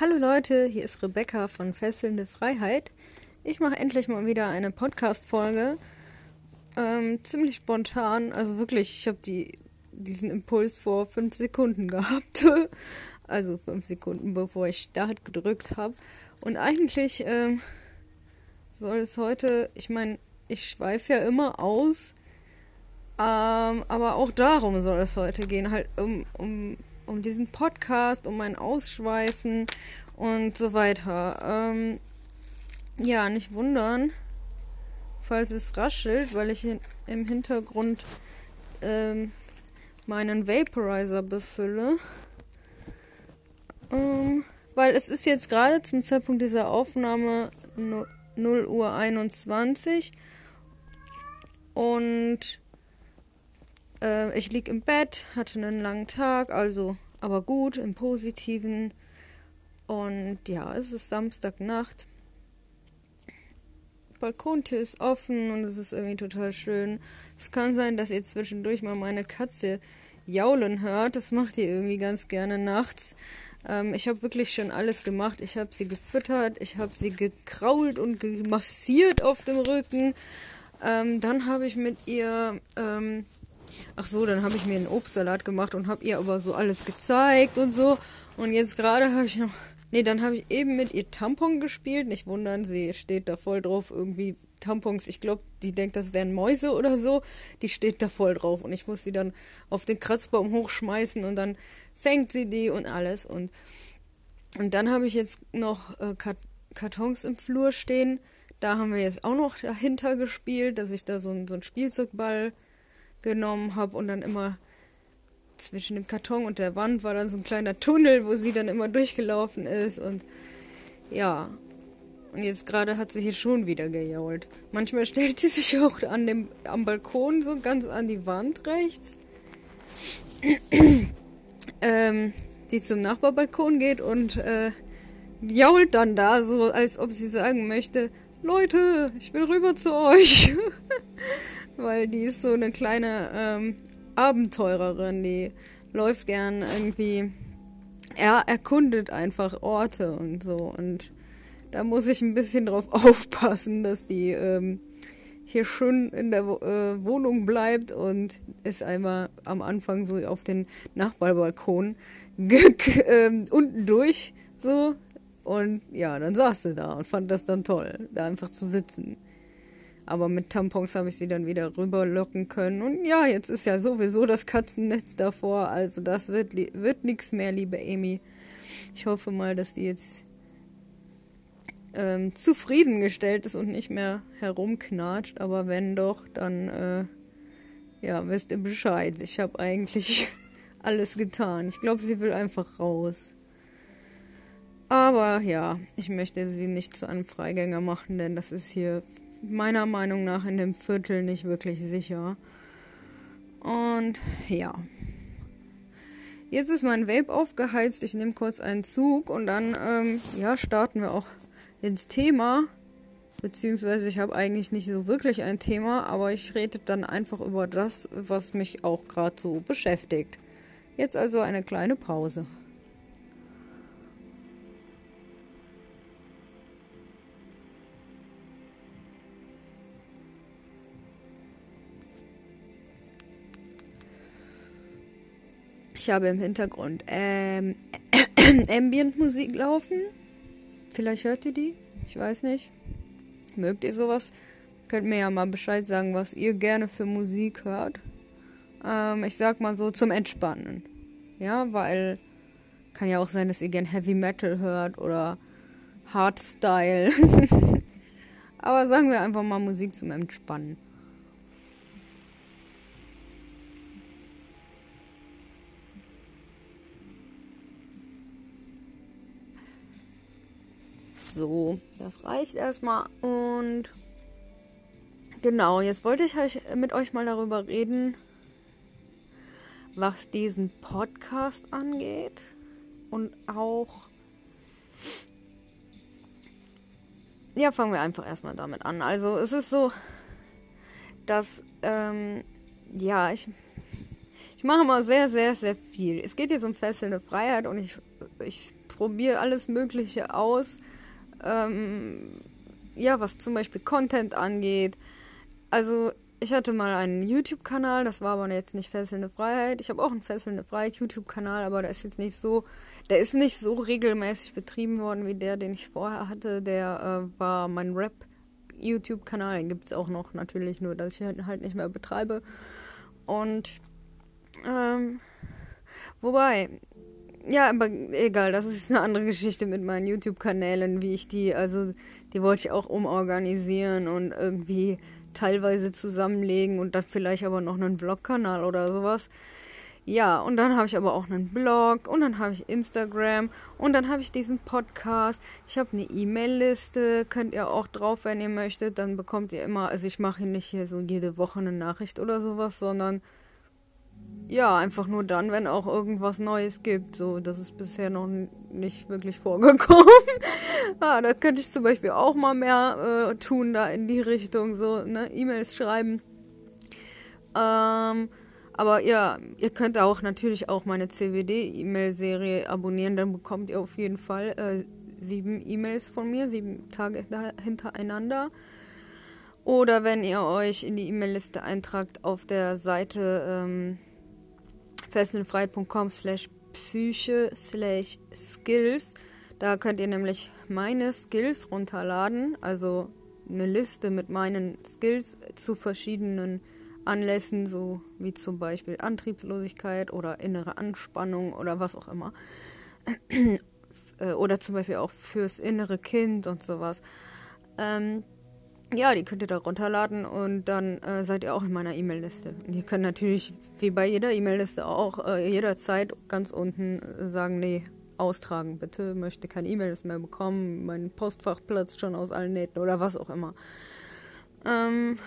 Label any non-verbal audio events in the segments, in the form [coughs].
Hallo Leute, hier ist Rebecca von Fesselnde Freiheit. Ich mache endlich mal wieder eine Podcast-Folge. Ähm, ziemlich spontan, also wirklich, ich habe die, diesen Impuls vor fünf Sekunden [laughs] gehabt. also fünf Sekunden bevor ich Start gedrückt habe. Und eigentlich ähm, soll es heute, ich meine, ich schweife ja immer aus, ähm, aber auch darum soll es heute gehen, halt um, um um diesen Podcast, um mein Ausschweifen und so weiter. Ähm, ja, nicht wundern, falls es raschelt, weil ich im Hintergrund ähm, meinen Vaporizer befülle. Ähm, weil es ist jetzt gerade zum Zeitpunkt dieser Aufnahme 0 Uhr 21 und äh, ich lieg im Bett, hatte einen langen Tag, also aber gut, im Positiven. Und ja, es ist Samstagnacht. Balkontür ist offen und es ist irgendwie total schön. Es kann sein, dass ihr zwischendurch mal meine Katze jaulen hört. Das macht ihr irgendwie ganz gerne nachts. Ähm, ich habe wirklich schon alles gemacht. Ich habe sie gefüttert, ich habe sie gekrault und gemassiert auf dem Rücken. Ähm, dann habe ich mit ihr ähm, Ach so, dann habe ich mir einen Obstsalat gemacht und habe ihr aber so alles gezeigt und so. Und jetzt gerade habe ich noch. Nee, dann habe ich eben mit ihr Tampon gespielt. Nicht wundern, sie steht da voll drauf. Irgendwie Tampons, ich glaube, die denkt, das wären Mäuse oder so. Die steht da voll drauf. Und ich muss sie dann auf den Kratzbaum hochschmeißen und dann fängt sie die und alles. Und, und dann habe ich jetzt noch äh, Kartons im Flur stehen. Da haben wir jetzt auch noch dahinter gespielt, dass ich da so, so einen Spielzeugball genommen habe und dann immer zwischen dem Karton und der Wand war dann so ein kleiner Tunnel, wo sie dann immer durchgelaufen ist und ja. Und jetzt gerade hat sie hier schon wieder gejault. Manchmal stellt sie sich auch an dem, am Balkon so ganz an die Wand rechts, [clears throat] ähm, die zum Nachbarbalkon geht und äh, jault dann da so, als ob sie sagen möchte, Leute, ich will rüber zu euch. [laughs] weil die ist so eine kleine ähm, Abenteurerin, die läuft gern irgendwie, er erkundet einfach Orte und so und da muss ich ein bisschen drauf [laughs] aufpassen, dass die ähm, hier schön in der äh, Wohnung bleibt und ist einmal am Anfang so auf den Nachbarbalkon [laughs] ähm, unten durch so und ja, dann saß sie da und fand das dann toll, da einfach zu sitzen. Aber mit Tampons habe ich sie dann wieder rüberlocken können. Und ja, jetzt ist ja sowieso das Katzennetz davor. Also das wird, wird nichts mehr, liebe Amy. Ich hoffe mal, dass die jetzt ähm, zufriedengestellt ist und nicht mehr herumknatscht. Aber wenn doch, dann äh, ja, wisst ihr Bescheid. Ich habe eigentlich [laughs] alles getan. Ich glaube, sie will einfach raus. Aber ja, ich möchte sie nicht zu einem Freigänger machen, denn das ist hier meiner Meinung nach in dem Viertel nicht wirklich sicher. Und ja. Jetzt ist mein Vape aufgeheizt. Ich nehme kurz einen Zug und dann ähm, ja, starten wir auch ins Thema. Beziehungsweise ich habe eigentlich nicht so wirklich ein Thema, aber ich rede dann einfach über das, was mich auch gerade so beschäftigt. Jetzt also eine kleine Pause. Ich habe im Hintergrund ähm, [coughs] Ambient-Musik laufen. Vielleicht hört ihr die? Ich weiß nicht. Mögt ihr sowas? Könnt mir ja mal Bescheid sagen, was ihr gerne für Musik hört. Ähm, ich sag mal so zum Entspannen. Ja, weil kann ja auch sein, dass ihr gern Heavy Metal hört oder Hardstyle. [laughs] Aber sagen wir einfach mal Musik zum Entspannen. So, das reicht erstmal. Und genau, jetzt wollte ich euch, mit euch mal darüber reden, was diesen Podcast angeht. Und auch. Ja, fangen wir einfach erstmal damit an. Also es ist so, dass, ähm, ja, ich, ich mache mal sehr, sehr, sehr viel. Es geht jetzt um fesselnde Freiheit und ich ich probiere alles Mögliche aus. Ähm, ja, was zum Beispiel Content angeht. Also ich hatte mal einen YouTube-Kanal, das war aber jetzt nicht Fesselnde Freiheit. Ich habe auch einen Fesselnde Freiheit YouTube-Kanal, aber der ist jetzt nicht so, der ist nicht so regelmäßig betrieben worden wie der, den ich vorher hatte. Der äh, war mein Rap YouTube-Kanal, den gibt es auch noch natürlich, nur dass ich ihn halt nicht mehr betreibe. Und ähm, wobei, ja, aber egal, das ist eine andere Geschichte mit meinen YouTube-Kanälen, wie ich die, also die wollte ich auch umorganisieren und irgendwie teilweise zusammenlegen und dann vielleicht aber noch einen Vlog-Kanal oder sowas. Ja, und dann habe ich aber auch einen Blog und dann habe ich Instagram und dann habe ich diesen Podcast. Ich habe eine E-Mail-Liste, könnt ihr auch drauf, wenn ihr möchtet. Dann bekommt ihr immer, also ich mache nicht hier so jede Woche eine Nachricht oder sowas, sondern ja, einfach nur dann, wenn auch irgendwas Neues gibt. So, das ist bisher noch nicht wirklich vorgekommen. [laughs] ah, da könnte ich zum Beispiel auch mal mehr äh, tun, da in die Richtung, so, ne, E-Mails schreiben. Ähm, aber ja, ihr könnt auch natürlich auch meine CWD-E-Mail-Serie abonnieren, dann bekommt ihr auf jeden Fall äh, sieben E-Mails von mir, sieben Tage hintereinander. Oder wenn ihr euch in die E-Mail-Liste eintragt auf der Seite ähm, fesselnfrei.com slash psyche slash skills. Da könnt ihr nämlich meine Skills runterladen, also eine Liste mit meinen Skills zu verschiedenen Anlässen, so wie zum Beispiel Antriebslosigkeit oder innere Anspannung oder was auch immer. [clears throat] Äh, oder zum Beispiel auch fürs innere Kind und sowas. Ähm, ja, die könnt ihr da runterladen und dann äh, seid ihr auch in meiner E-Mail-Liste. Und ihr könnt natürlich, wie bei jeder E-Mail-Liste auch, äh, jederzeit ganz unten äh, sagen, nee, austragen, bitte, möchte keine E-Mails mehr bekommen, mein Postfach platzt schon aus allen Nähten oder was auch immer. Ähm,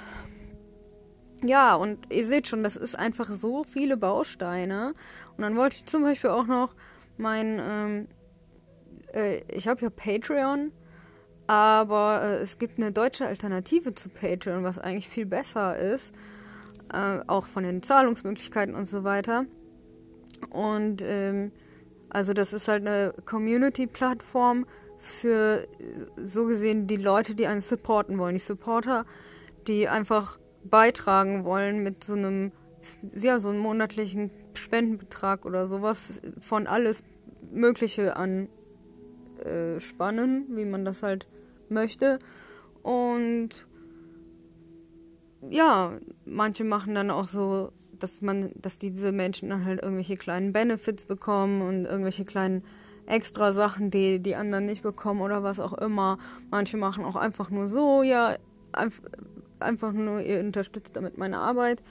ja, und ihr seht schon, das ist einfach so viele Bausteine. Und dann wollte ich zum Beispiel auch noch mein, ähm, äh, ich habe ja Patreon aber äh, es gibt eine deutsche Alternative zu Patreon, was eigentlich viel besser ist. Äh, auch von den Zahlungsmöglichkeiten und so weiter. Und ähm, also das ist halt eine Community-Plattform für so gesehen die Leute, die einen supporten wollen. Die Supporter, die einfach beitragen wollen mit so einem, ja, so einem monatlichen Spendenbetrag oder sowas von alles Mögliche an äh, Spannen, wie man das halt möchte. Und ja, manche machen dann auch so, dass man, dass diese Menschen dann halt irgendwelche kleinen Benefits bekommen und irgendwelche kleinen extra Sachen, die die anderen nicht bekommen oder was auch immer. Manche machen auch einfach nur so, ja, einfach nur, ihr unterstützt damit meine Arbeit.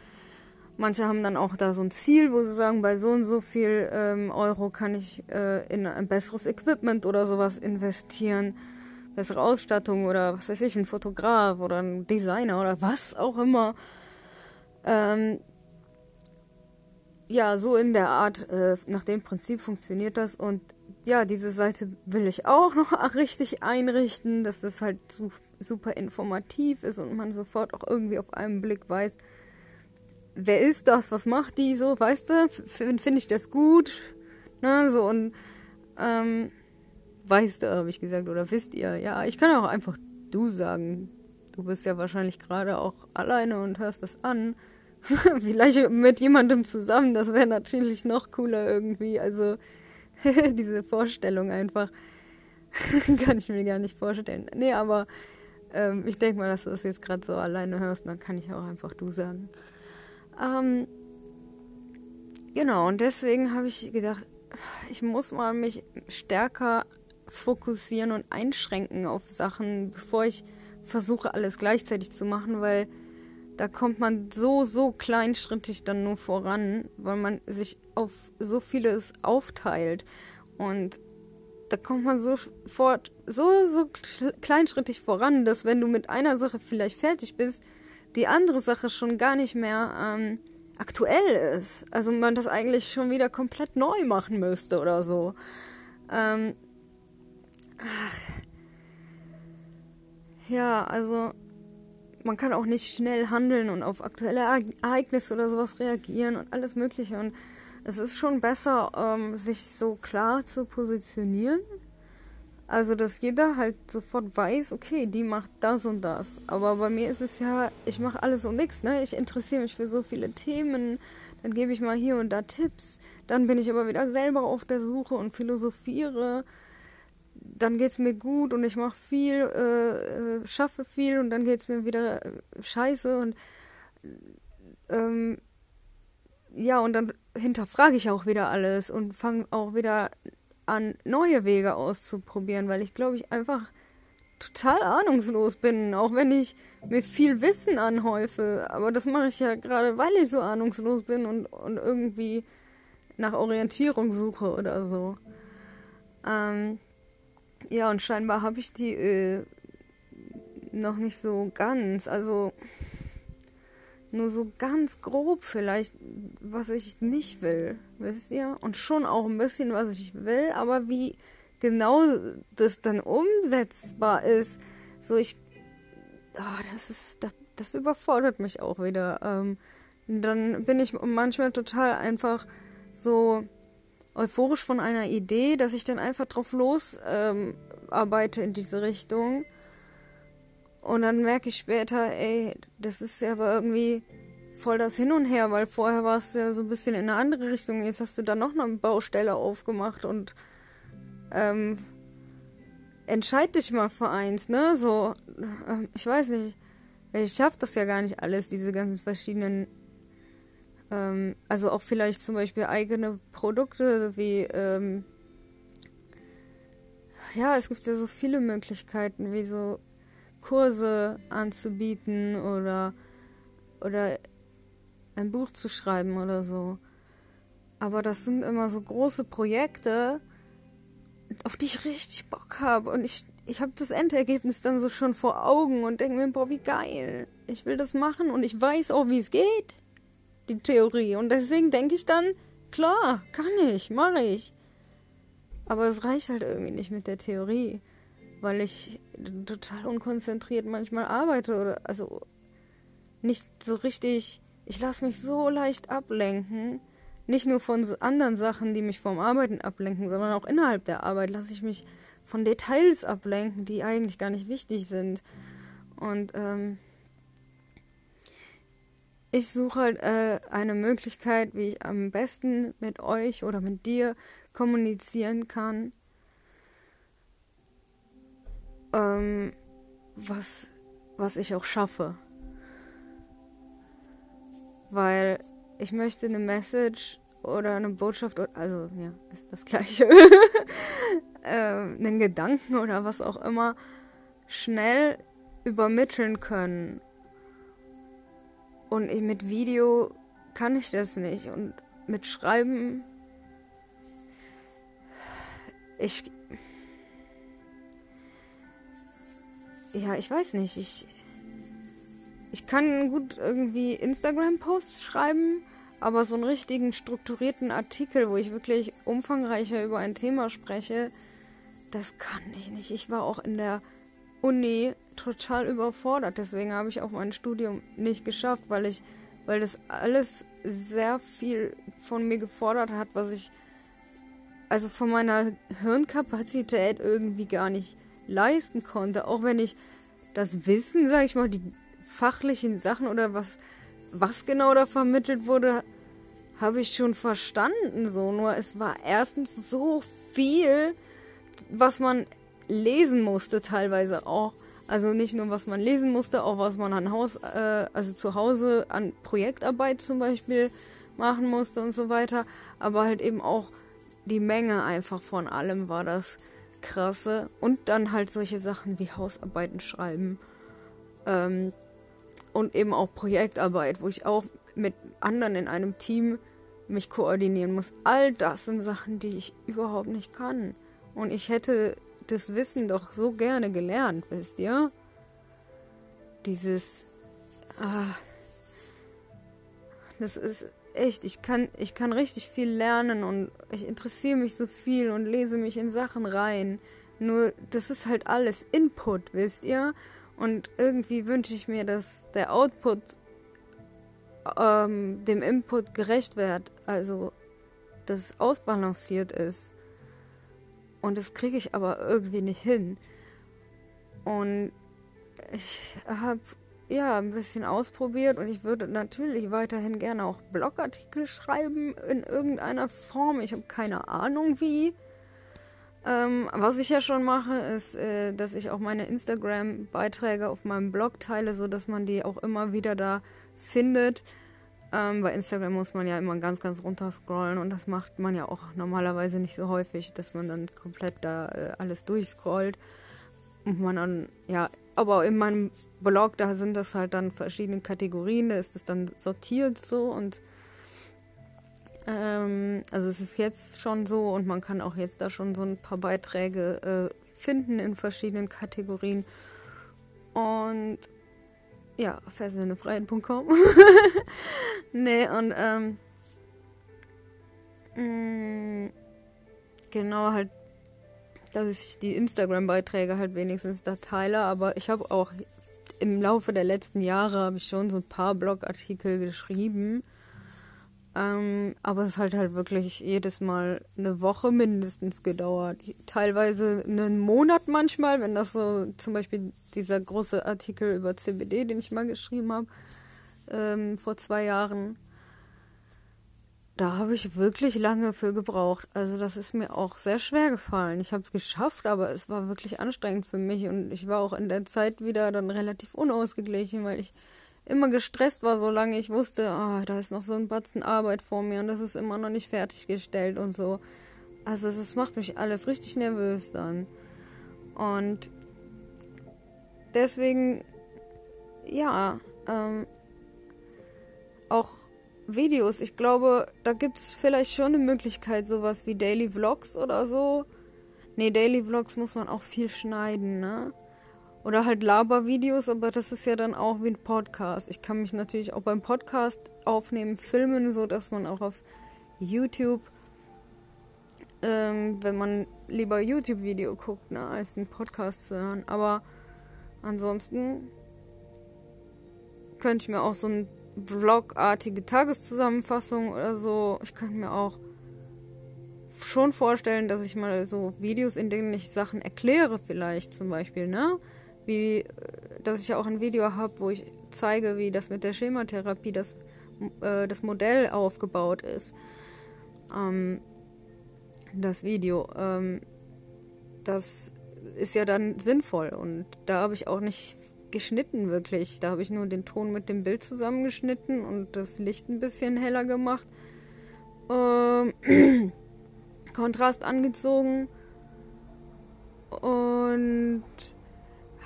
Manche haben dann auch da so ein Ziel, wo sie sagen, bei so und so viel ähm, Euro kann ich äh, in ein besseres Equipment oder sowas investieren bessere Ausstattung oder was weiß ich, ein Fotograf oder ein Designer oder was auch immer. Ähm, ja, so in der Art, äh, nach dem Prinzip funktioniert das. Und ja, diese Seite will ich auch noch [laughs] richtig einrichten, dass das halt super informativ ist und man sofort auch irgendwie auf einen Blick weiß, wer ist das, was macht die so, weißt du, finde find ich das gut, ne, so und ähm, weißt du, habe ich gesagt, oder wisst ihr? Ja, ich kann auch einfach du sagen. Du bist ja wahrscheinlich gerade auch alleine und hörst das an. [laughs] Vielleicht mit jemandem zusammen, das wäre natürlich noch cooler irgendwie. Also [laughs] diese Vorstellung einfach [laughs] kann ich mir gar nicht vorstellen. Nee, aber ähm, ich denke mal, dass du das jetzt gerade so alleine hörst, dann kann ich auch einfach du sagen. Ähm, genau, und deswegen habe ich gedacht, ich muss mal mich stärker fokussieren und einschränken auf Sachen, bevor ich versuche, alles gleichzeitig zu machen, weil da kommt man so, so kleinschrittig dann nur voran, weil man sich auf so vieles aufteilt. Und da kommt man sofort so, so kleinschrittig voran, dass wenn du mit einer Sache vielleicht fertig bist, die andere Sache schon gar nicht mehr ähm, aktuell ist. Also man das eigentlich schon wieder komplett neu machen müsste oder so. Ähm, Ach. Ja, also man kann auch nicht schnell handeln und auf aktuelle Ereignisse oder sowas reagieren und alles Mögliche. Und es ist schon besser, ähm, sich so klar zu positionieren. Also, dass jeder halt sofort weiß, okay, die macht das und das. Aber bei mir ist es ja, ich mache alles und nichts, ne? Ich interessiere mich für so viele Themen. Dann gebe ich mal hier und da Tipps. Dann bin ich aber wieder selber auf der Suche und philosophiere. Dann geht es mir gut und ich mache viel, äh, äh, schaffe viel und dann geht es mir wieder äh, scheiße und ähm, ja, und dann hinterfrage ich auch wieder alles und fange auch wieder an, neue Wege auszuprobieren, weil ich glaube, ich einfach total ahnungslos bin, auch wenn ich mir viel Wissen anhäufe. Aber das mache ich ja gerade, weil ich so ahnungslos bin und, und irgendwie nach Orientierung suche oder so. Ähm, ja, und scheinbar habe ich die äh, noch nicht so ganz. Also nur so ganz grob vielleicht, was ich nicht will, wisst ihr? Und schon auch ein bisschen, was ich will, aber wie genau das dann umsetzbar ist, so ich, oh, das ist, das, das überfordert mich auch wieder. Ähm, dann bin ich manchmal total einfach so euphorisch von einer Idee, dass ich dann einfach drauf los ähm, arbeite in diese Richtung und dann merke ich später, ey, das ist ja aber irgendwie voll das Hin und Her, weil vorher warst du ja so ein bisschen in eine andere Richtung. Jetzt hast du da noch eine Baustelle aufgemacht und ähm, entscheid dich mal für eins, ne? So, äh, ich weiß nicht, ich schaff das ja gar nicht alles, diese ganzen verschiedenen, ähm, also auch vielleicht zum Beispiel eigene Produkte wie, ähm, ja, es gibt ja so viele Möglichkeiten, wie so Kurse anzubieten oder, oder ein Buch zu schreiben oder so. Aber das sind immer so große Projekte, auf die ich richtig Bock habe. Und ich, ich habe das Endergebnis dann so schon vor Augen und denke mir, boah, wie geil. Ich will das machen und ich weiß auch, wie es geht. Die Theorie. Und deswegen denke ich dann, klar, kann ich, mache ich. Aber es reicht halt irgendwie nicht mit der Theorie weil ich total unkonzentriert manchmal arbeite oder also nicht so richtig. Ich lasse mich so leicht ablenken. Nicht nur von anderen Sachen, die mich vom Arbeiten ablenken, sondern auch innerhalb der Arbeit lasse ich mich von Details ablenken, die eigentlich gar nicht wichtig sind. Und ähm, ich suche halt äh, eine Möglichkeit, wie ich am besten mit euch oder mit dir kommunizieren kann ähm, was, was ich auch schaffe. Weil ich möchte eine Message oder eine Botschaft, also ja, ist das gleiche, [laughs] ähm, einen Gedanken oder was auch immer, schnell übermitteln können. Und mit Video kann ich das nicht. Und mit Schreiben, ich, ja, ich weiß nicht. Ich, ich kann gut irgendwie Instagram-Posts schreiben, aber so einen richtigen strukturierten Artikel, wo ich wirklich umfangreicher über ein Thema spreche, das kann ich nicht. Ich war auch in der Uni total überfordert. Deswegen habe ich auch mein Studium nicht geschafft, weil ich, weil das alles sehr viel von mir gefordert hat, was ich also von meiner Hirnkapazität irgendwie gar nicht leisten konnte, auch wenn ich das Wissen, sag ich mal, die fachlichen Sachen oder was, was genau da vermittelt wurde, habe ich schon verstanden. So, nur es war erstens so viel, was man lesen musste, teilweise auch. Also nicht nur, was man lesen musste, auch was man an Haus, äh, also zu Hause an Projektarbeit zum Beispiel machen musste und so weiter. Aber halt eben auch die Menge einfach von allem war das krasse. Und dann halt solche Sachen wie Hausarbeiten schreiben. Ähm, und eben auch Projektarbeit, wo ich auch mit anderen in einem Team mich koordinieren muss. All das sind Sachen, die ich überhaupt nicht kann. Und ich hätte das Wissen doch so gerne gelernt, wisst ihr? Dieses. Ah, das ist echt, ich kann, ich kann richtig viel lernen und ich interessiere mich so viel und lese mich in Sachen rein. Nur, das ist halt alles Input, wisst ihr? Und irgendwie wünsche ich mir, dass der Output ähm, dem Input gerecht wird. Also, dass es ausbalanciert ist. Und das kriege ich aber irgendwie nicht hin. Und ich habe ja ein bisschen ausprobiert und ich würde natürlich weiterhin gerne auch Blogartikel schreiben in irgendeiner Form. Ich habe keine Ahnung wie. Ähm, was ich ja schon mache, ist, äh, dass ich auch meine Instagram-Beiträge auf meinem Blog teile, sodass man die auch immer wieder da findet. Ähm, bei Instagram muss man ja immer ganz, ganz runter scrollen und das macht man ja auch normalerweise nicht so häufig, dass man dann komplett da äh, alles durchscrollt. Und man dann, ja, aber in meinem Blog, da sind das halt dann verschiedene Kategorien, da ist es dann sortiert so und ähm, also es ist jetzt schon so und man kann auch jetzt da schon so ein paar Beiträge äh, finden in verschiedenen Kategorien. Und ja, fesselndefreiheit.com. [laughs] nee, und ähm, mh, mm, genau halt, dass ich die Instagram-Beiträge halt wenigstens da teile, aber ich habe auch im Laufe der letzten Jahre habe ich schon so ein paar Blogartikel geschrieben ähm, aber es hat halt wirklich jedes Mal eine Woche mindestens gedauert. Teilweise einen Monat manchmal, wenn das so zum Beispiel dieser große Artikel über CBD, den ich mal geschrieben habe, ähm, vor zwei Jahren. Da habe ich wirklich lange für gebraucht. Also das ist mir auch sehr schwer gefallen. Ich habe es geschafft, aber es war wirklich anstrengend für mich und ich war auch in der Zeit wieder dann relativ unausgeglichen, weil ich immer gestresst war, solange ich wusste, oh, da ist noch so ein Batzen Arbeit vor mir und das ist immer noch nicht fertiggestellt und so. Also es macht mich alles richtig nervös dann. Und deswegen, ja, ähm, auch Videos. Ich glaube, da gibt es vielleicht schon eine Möglichkeit, sowas wie Daily Vlogs oder so. Nee, Daily Vlogs muss man auch viel schneiden, ne? Oder halt Labervideos, aber das ist ja dann auch wie ein Podcast. Ich kann mich natürlich auch beim Podcast aufnehmen, filmen, so dass man auch auf YouTube, ähm, wenn man lieber YouTube-Video guckt, ne, als einen Podcast zu hören. Aber ansonsten könnte ich mir auch so eine Vlog-artige Tageszusammenfassung oder so, ich könnte mir auch schon vorstellen, dass ich mal so Videos, in denen ich Sachen erkläre, vielleicht zum Beispiel, ne? Wie, dass ich auch ein Video habe, wo ich zeige, wie das mit der Schematherapie, das, äh, das Modell aufgebaut ist. Ähm, das Video. Ähm, das ist ja dann sinnvoll und da habe ich auch nicht geschnitten wirklich. Da habe ich nur den Ton mit dem Bild zusammengeschnitten und das Licht ein bisschen heller gemacht. Ähm, [clears throat] Kontrast angezogen und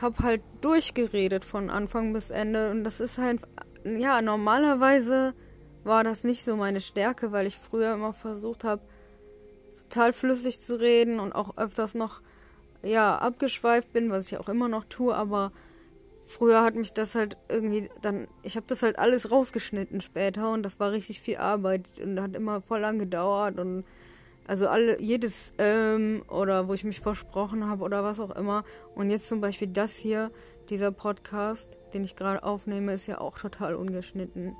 habe halt durchgeredet von Anfang bis Ende und das ist halt, ja, normalerweise war das nicht so meine Stärke, weil ich früher immer versucht habe, total flüssig zu reden und auch öfters noch, ja, abgeschweift bin, was ich auch immer noch tue, aber früher hat mich das halt irgendwie dann, ich habe das halt alles rausgeschnitten später und das war richtig viel Arbeit und hat immer voll lang gedauert und also alle, jedes ähm oder wo ich mich versprochen habe oder was auch immer. Und jetzt zum Beispiel das hier, dieser Podcast, den ich gerade aufnehme, ist ja auch total ungeschnitten.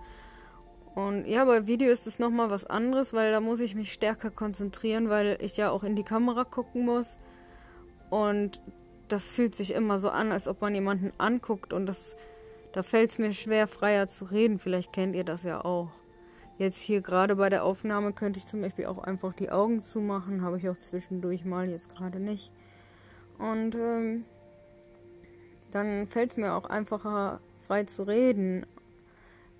Und ja, bei Video ist es nochmal was anderes, weil da muss ich mich stärker konzentrieren, weil ich ja auch in die Kamera gucken muss. Und das fühlt sich immer so an, als ob man jemanden anguckt und das, da fällt es mir schwer, freier zu reden. Vielleicht kennt ihr das ja auch. Jetzt hier gerade bei der Aufnahme könnte ich zum Beispiel auch einfach die Augen zumachen. Habe ich auch zwischendurch mal, jetzt gerade nicht. Und ähm, dann fällt es mir auch einfacher, frei zu reden.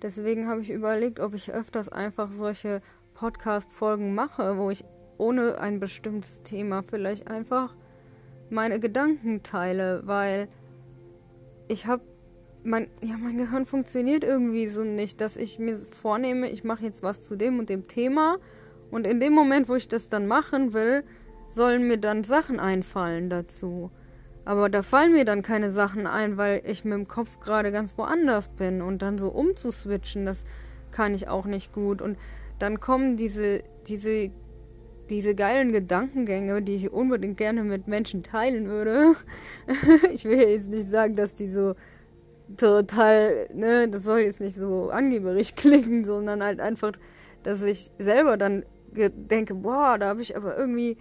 Deswegen habe ich überlegt, ob ich öfters einfach solche Podcast-Folgen mache, wo ich ohne ein bestimmtes Thema vielleicht einfach meine Gedanken teile, weil ich habe mein, ja, mein Gehirn funktioniert irgendwie so nicht, dass ich mir vornehme, ich mache jetzt was zu dem und dem Thema und in dem Moment, wo ich das dann machen will, sollen mir dann Sachen einfallen dazu. Aber da fallen mir dann keine Sachen ein, weil ich mit dem Kopf gerade ganz woanders bin und dann so umzuswitchen, das kann ich auch nicht gut und dann kommen diese diese diese geilen Gedankengänge, die ich unbedingt gerne mit Menschen teilen würde. [laughs] ich will jetzt nicht sagen, dass die so total, ne, das soll jetzt nicht so angeberig [laughs] klingen, sondern halt einfach, dass ich selber dann denke, boah, da habe ich aber irgendwie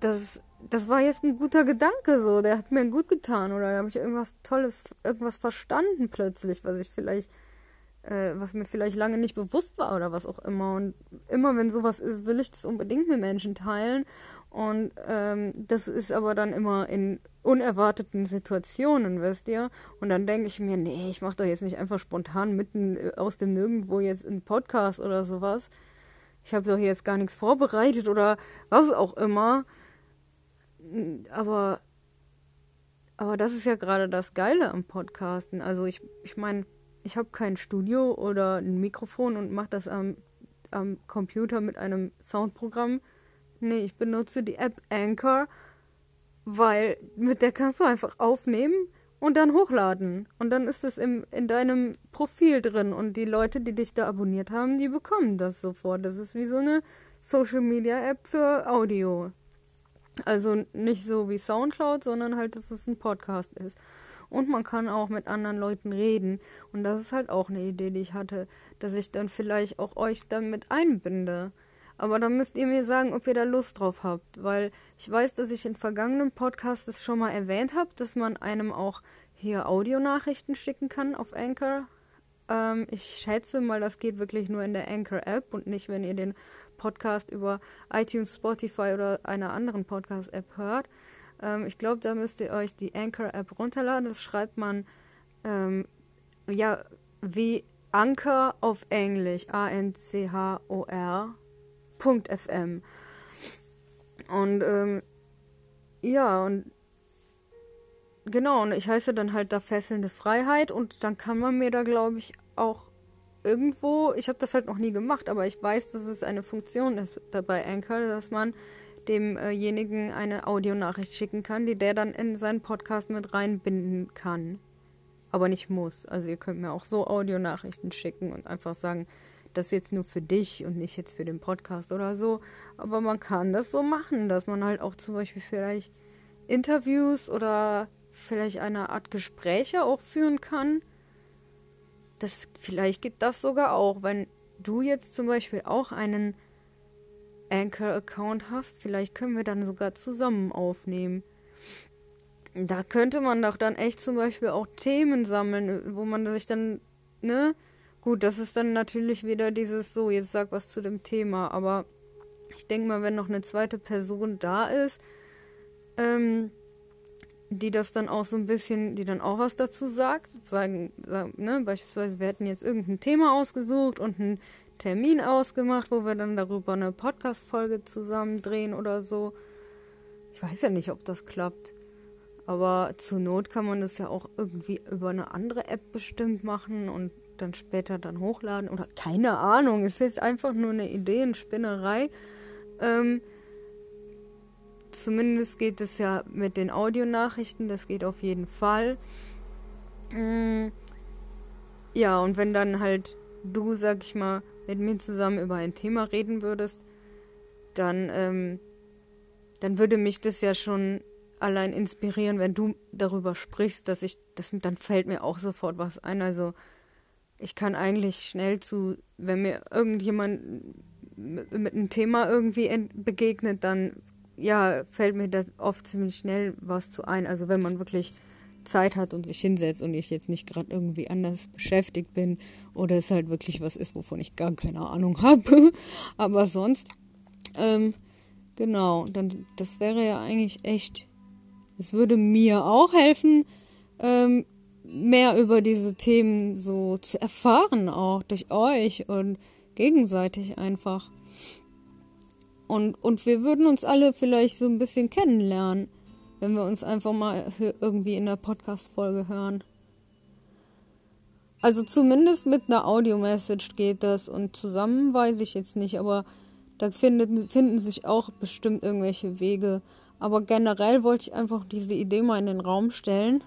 das das war jetzt ein guter Gedanke so, der hat mir gut getan oder da habe ich irgendwas Tolles, irgendwas verstanden plötzlich, was ich vielleicht, äh, was mir vielleicht lange nicht bewusst war oder was auch immer. Und immer wenn sowas ist, will ich das unbedingt mit Menschen teilen. Und ähm, das ist aber dann immer in unerwarteten Situationen, wisst ihr? Und dann denke ich mir, nee, ich mache doch jetzt nicht einfach spontan mitten äh, aus dem Nirgendwo jetzt einen Podcast oder sowas. Ich habe doch jetzt gar nichts vorbereitet oder was auch immer aber, aber das ist ja gerade das Geile am Podcasten. Also ich, ich meine, ich habe kein Studio oder ein Mikrofon und mache das am, am Computer mit einem Soundprogramm. Nee, ich benutze die App Anchor, weil mit der kannst du einfach aufnehmen und dann hochladen. Und dann ist es in deinem Profil drin. Und die Leute, die dich da abonniert haben, die bekommen das sofort. Das ist wie so eine Social Media App für Audio. Also nicht so wie Soundcloud, sondern halt, dass es ein Podcast ist. Und man kann auch mit anderen Leuten reden. Und das ist halt auch eine Idee, die ich hatte, dass ich dann vielleicht auch euch damit einbinde. Aber dann müsst ihr mir sagen, ob ihr da Lust drauf habt. Weil ich weiß, dass ich in vergangenen Podcasts schon mal erwähnt habe, dass man einem auch hier Audionachrichten schicken kann auf Anchor. Ähm, ich schätze mal, das geht wirklich nur in der Anchor-App und nicht, wenn ihr den Podcast über iTunes, Spotify oder einer anderen Podcast-App hört. Ähm, ich glaube, da müsst ihr euch die Anchor-App runterladen. Das schreibt man ähm, ja wie Anchor auf Englisch. A-N-C-H-O-R. .fm. Und ähm, ja, und genau, und ich heiße dann halt da fesselnde Freiheit und dann kann man mir da, glaube ich, auch irgendwo, ich habe das halt noch nie gemacht, aber ich weiß, dass es eine Funktion ist dabei Anchor, dass man demjenigen eine Audionachricht schicken kann, die der dann in seinen Podcast mit reinbinden kann. Aber nicht muss. Also ihr könnt mir auch so Audionachrichten schicken und einfach sagen, das ist jetzt nur für dich und nicht jetzt für den Podcast oder so. Aber man kann das so machen, dass man halt auch zum Beispiel vielleicht Interviews oder vielleicht eine Art Gespräche auch führen kann das, vielleicht geht das sogar auch, wenn du jetzt zum Beispiel auch einen Anchor-Account hast, vielleicht können wir dann sogar zusammen aufnehmen. Da könnte man doch dann echt zum Beispiel auch Themen sammeln, wo man sich dann, ne? Gut, das ist dann natürlich wieder dieses so, jetzt sag was zu dem Thema, aber ich denke mal, wenn noch eine zweite Person da ist, ähm, die das dann auch so ein bisschen, die dann auch was dazu sagt. Sagen, sagen ne, beispielsweise, wir hätten jetzt irgendein Thema ausgesucht und einen Termin ausgemacht, wo wir dann darüber eine Podcast-Folge zusammen drehen oder so. Ich weiß ja nicht, ob das klappt. Aber zur Not kann man das ja auch irgendwie über eine andere App bestimmt machen und dann später dann hochladen. Oder keine Ahnung, ist jetzt einfach nur eine Ideenspinnerei. Ähm, Zumindest geht es ja mit den Audionachrichten, das geht auf jeden Fall. Mm, ja, und wenn dann halt du, sag ich mal, mit mir zusammen über ein Thema reden würdest, dann, ähm, dann würde mich das ja schon allein inspirieren, wenn du darüber sprichst, dass ich, das, dann fällt mir auch sofort was ein. Also ich kann eigentlich schnell zu, wenn mir irgendjemand mit einem Thema irgendwie begegnet, dann ja, fällt mir da oft ziemlich schnell was zu ein. Also wenn man wirklich Zeit hat und sich hinsetzt und ich jetzt nicht gerade irgendwie anders beschäftigt bin oder es halt wirklich was ist, wovon ich gar keine Ahnung habe. [laughs] Aber sonst, ähm, genau, dann das wäre ja eigentlich echt, es würde mir auch helfen, ähm, mehr über diese Themen so zu erfahren, auch durch euch und gegenseitig einfach. Und, und wir würden uns alle vielleicht so ein bisschen kennenlernen, wenn wir uns einfach mal irgendwie in der Podcast-Folge hören. Also zumindest mit einer Audio-Message geht das und zusammen weiß ich jetzt nicht, aber da findet, finden sich auch bestimmt irgendwelche Wege. Aber generell wollte ich einfach diese Idee mal in den Raum stellen.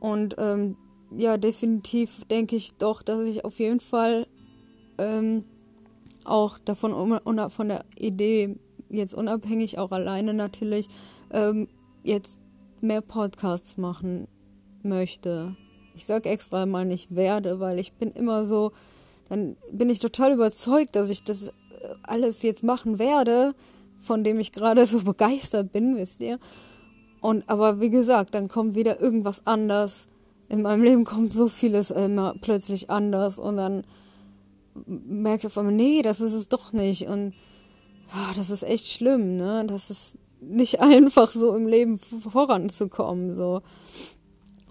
Und ähm, ja, definitiv denke ich doch, dass ich auf jeden Fall ähm, auch davon von der Idee jetzt unabhängig, auch alleine natürlich, ähm, jetzt mehr Podcasts machen möchte. Ich sag extra mal nicht werde, weil ich bin immer so, dann bin ich total überzeugt, dass ich das alles jetzt machen werde, von dem ich gerade [laughs] so begeistert bin, wisst ihr. Und aber wie gesagt, dann kommt wieder irgendwas anders. In meinem Leben kommt so vieles immer plötzlich anders und dann merke ich auf einmal, nee, das ist es doch nicht. Und ja, das ist echt schlimm, ne? Das ist nicht [laughs] einfach so im Leben voranzukommen, so.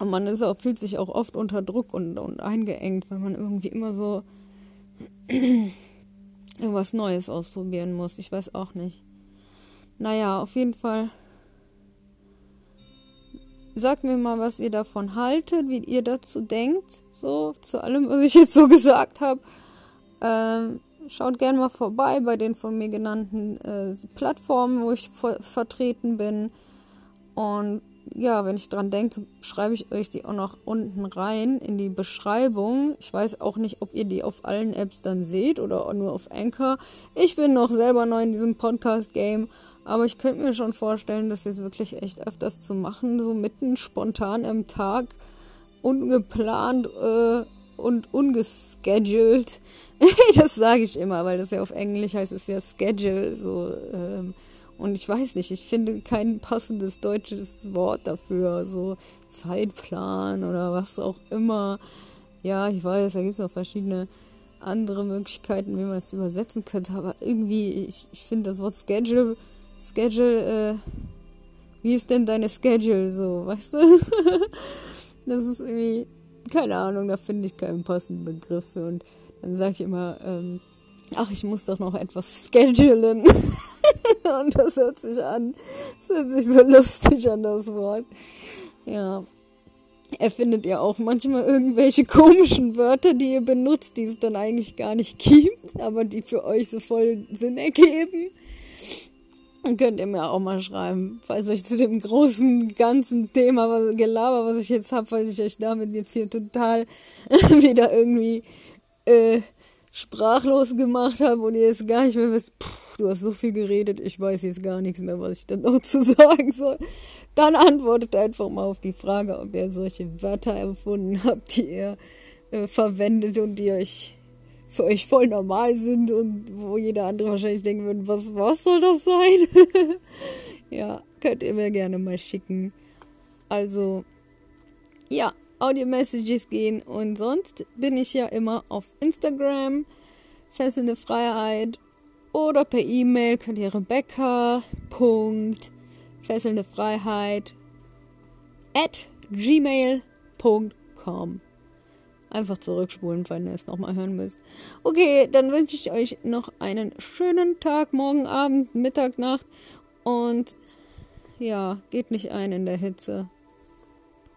Und man ist auch, fühlt sich auch oft unter Druck und, und eingeengt, weil man irgendwie immer so [clears throat] irgendwas Neues ausprobieren muss. Ich weiß auch nicht. Naja, auf jeden Fall. Sagt mir mal, was ihr davon haltet, wie ihr dazu denkt. So, zu allem, was ich jetzt so [laughs] gesagt habe. Ähm, schaut gerne mal vorbei bei den von mir genannten äh, Plattformen, wo ich vertreten bin. Und ja, wenn ich dran denke, schreibe ich euch die auch noch unten rein in die Beschreibung. Ich weiß auch nicht, ob ihr die auf allen Apps dann seht oder nur auf Anchor. Ich bin noch selber neu in diesem Podcast-Game, aber ich könnte mir schon vorstellen, das jetzt wirklich echt öfters zu machen, so mitten spontan am Tag, ungeplant äh, und ungescheduled. [laughs] das sage ich immer, weil das ja auf Englisch heißt es ja Schedule, so. Ähm, und ich weiß nicht, ich finde kein passendes deutsches Wort dafür. So Zeitplan oder was auch immer. Ja, ich weiß, da gibt es noch verschiedene andere Möglichkeiten, wie man es übersetzen könnte. Aber irgendwie, ich, ich finde das Wort Schedule, Schedule, äh, wie ist denn deine Schedule so, weißt du? [laughs] das ist irgendwie, keine Ahnung, da finde ich keinen passenden Begriff für. Und dann sage ich immer, ähm, ach, ich muss doch noch etwas schedulen. [laughs] [laughs] Und das hört sich an, das hört sich so lustig an, das Wort. Ja. Erfindet ihr auch manchmal irgendwelche komischen Wörter, die ihr benutzt, die es dann eigentlich gar nicht gibt, aber die für euch so voll Sinn ergeben? Dann könnt ihr mir auch mal schreiben, falls euch zu dem großen ganzen Thema was, Gelaber, was ich jetzt habe, falls ich euch damit jetzt hier total [laughs] wieder irgendwie äh, sprachlos gemacht habe und ihr jetzt gar nicht mehr wisst, pff, du hast so viel geredet, ich weiß jetzt gar nichts mehr, was ich dann noch [laughs] zu sagen soll, dann antwortet einfach mal auf die Frage, ob ihr solche Wörter erfunden habt, die ihr äh, verwendet und die euch für euch voll normal sind und wo jeder andere wahrscheinlich denken würde, was, was soll das sein? [laughs] ja, könnt ihr mir gerne mal schicken. Also, ja, Audio-Messages gehen und sonst bin ich ja immer auf Instagram, Fesselnde Freiheit oder per E-Mail könnt ihr Rebecca. Freiheit at gmail.com Einfach zurückspulen, wenn ihr es nochmal hören müsst. Okay, dann wünsche ich euch noch einen schönen Tag, morgen Abend, Mittag, Nacht und ja, geht nicht ein in der Hitze.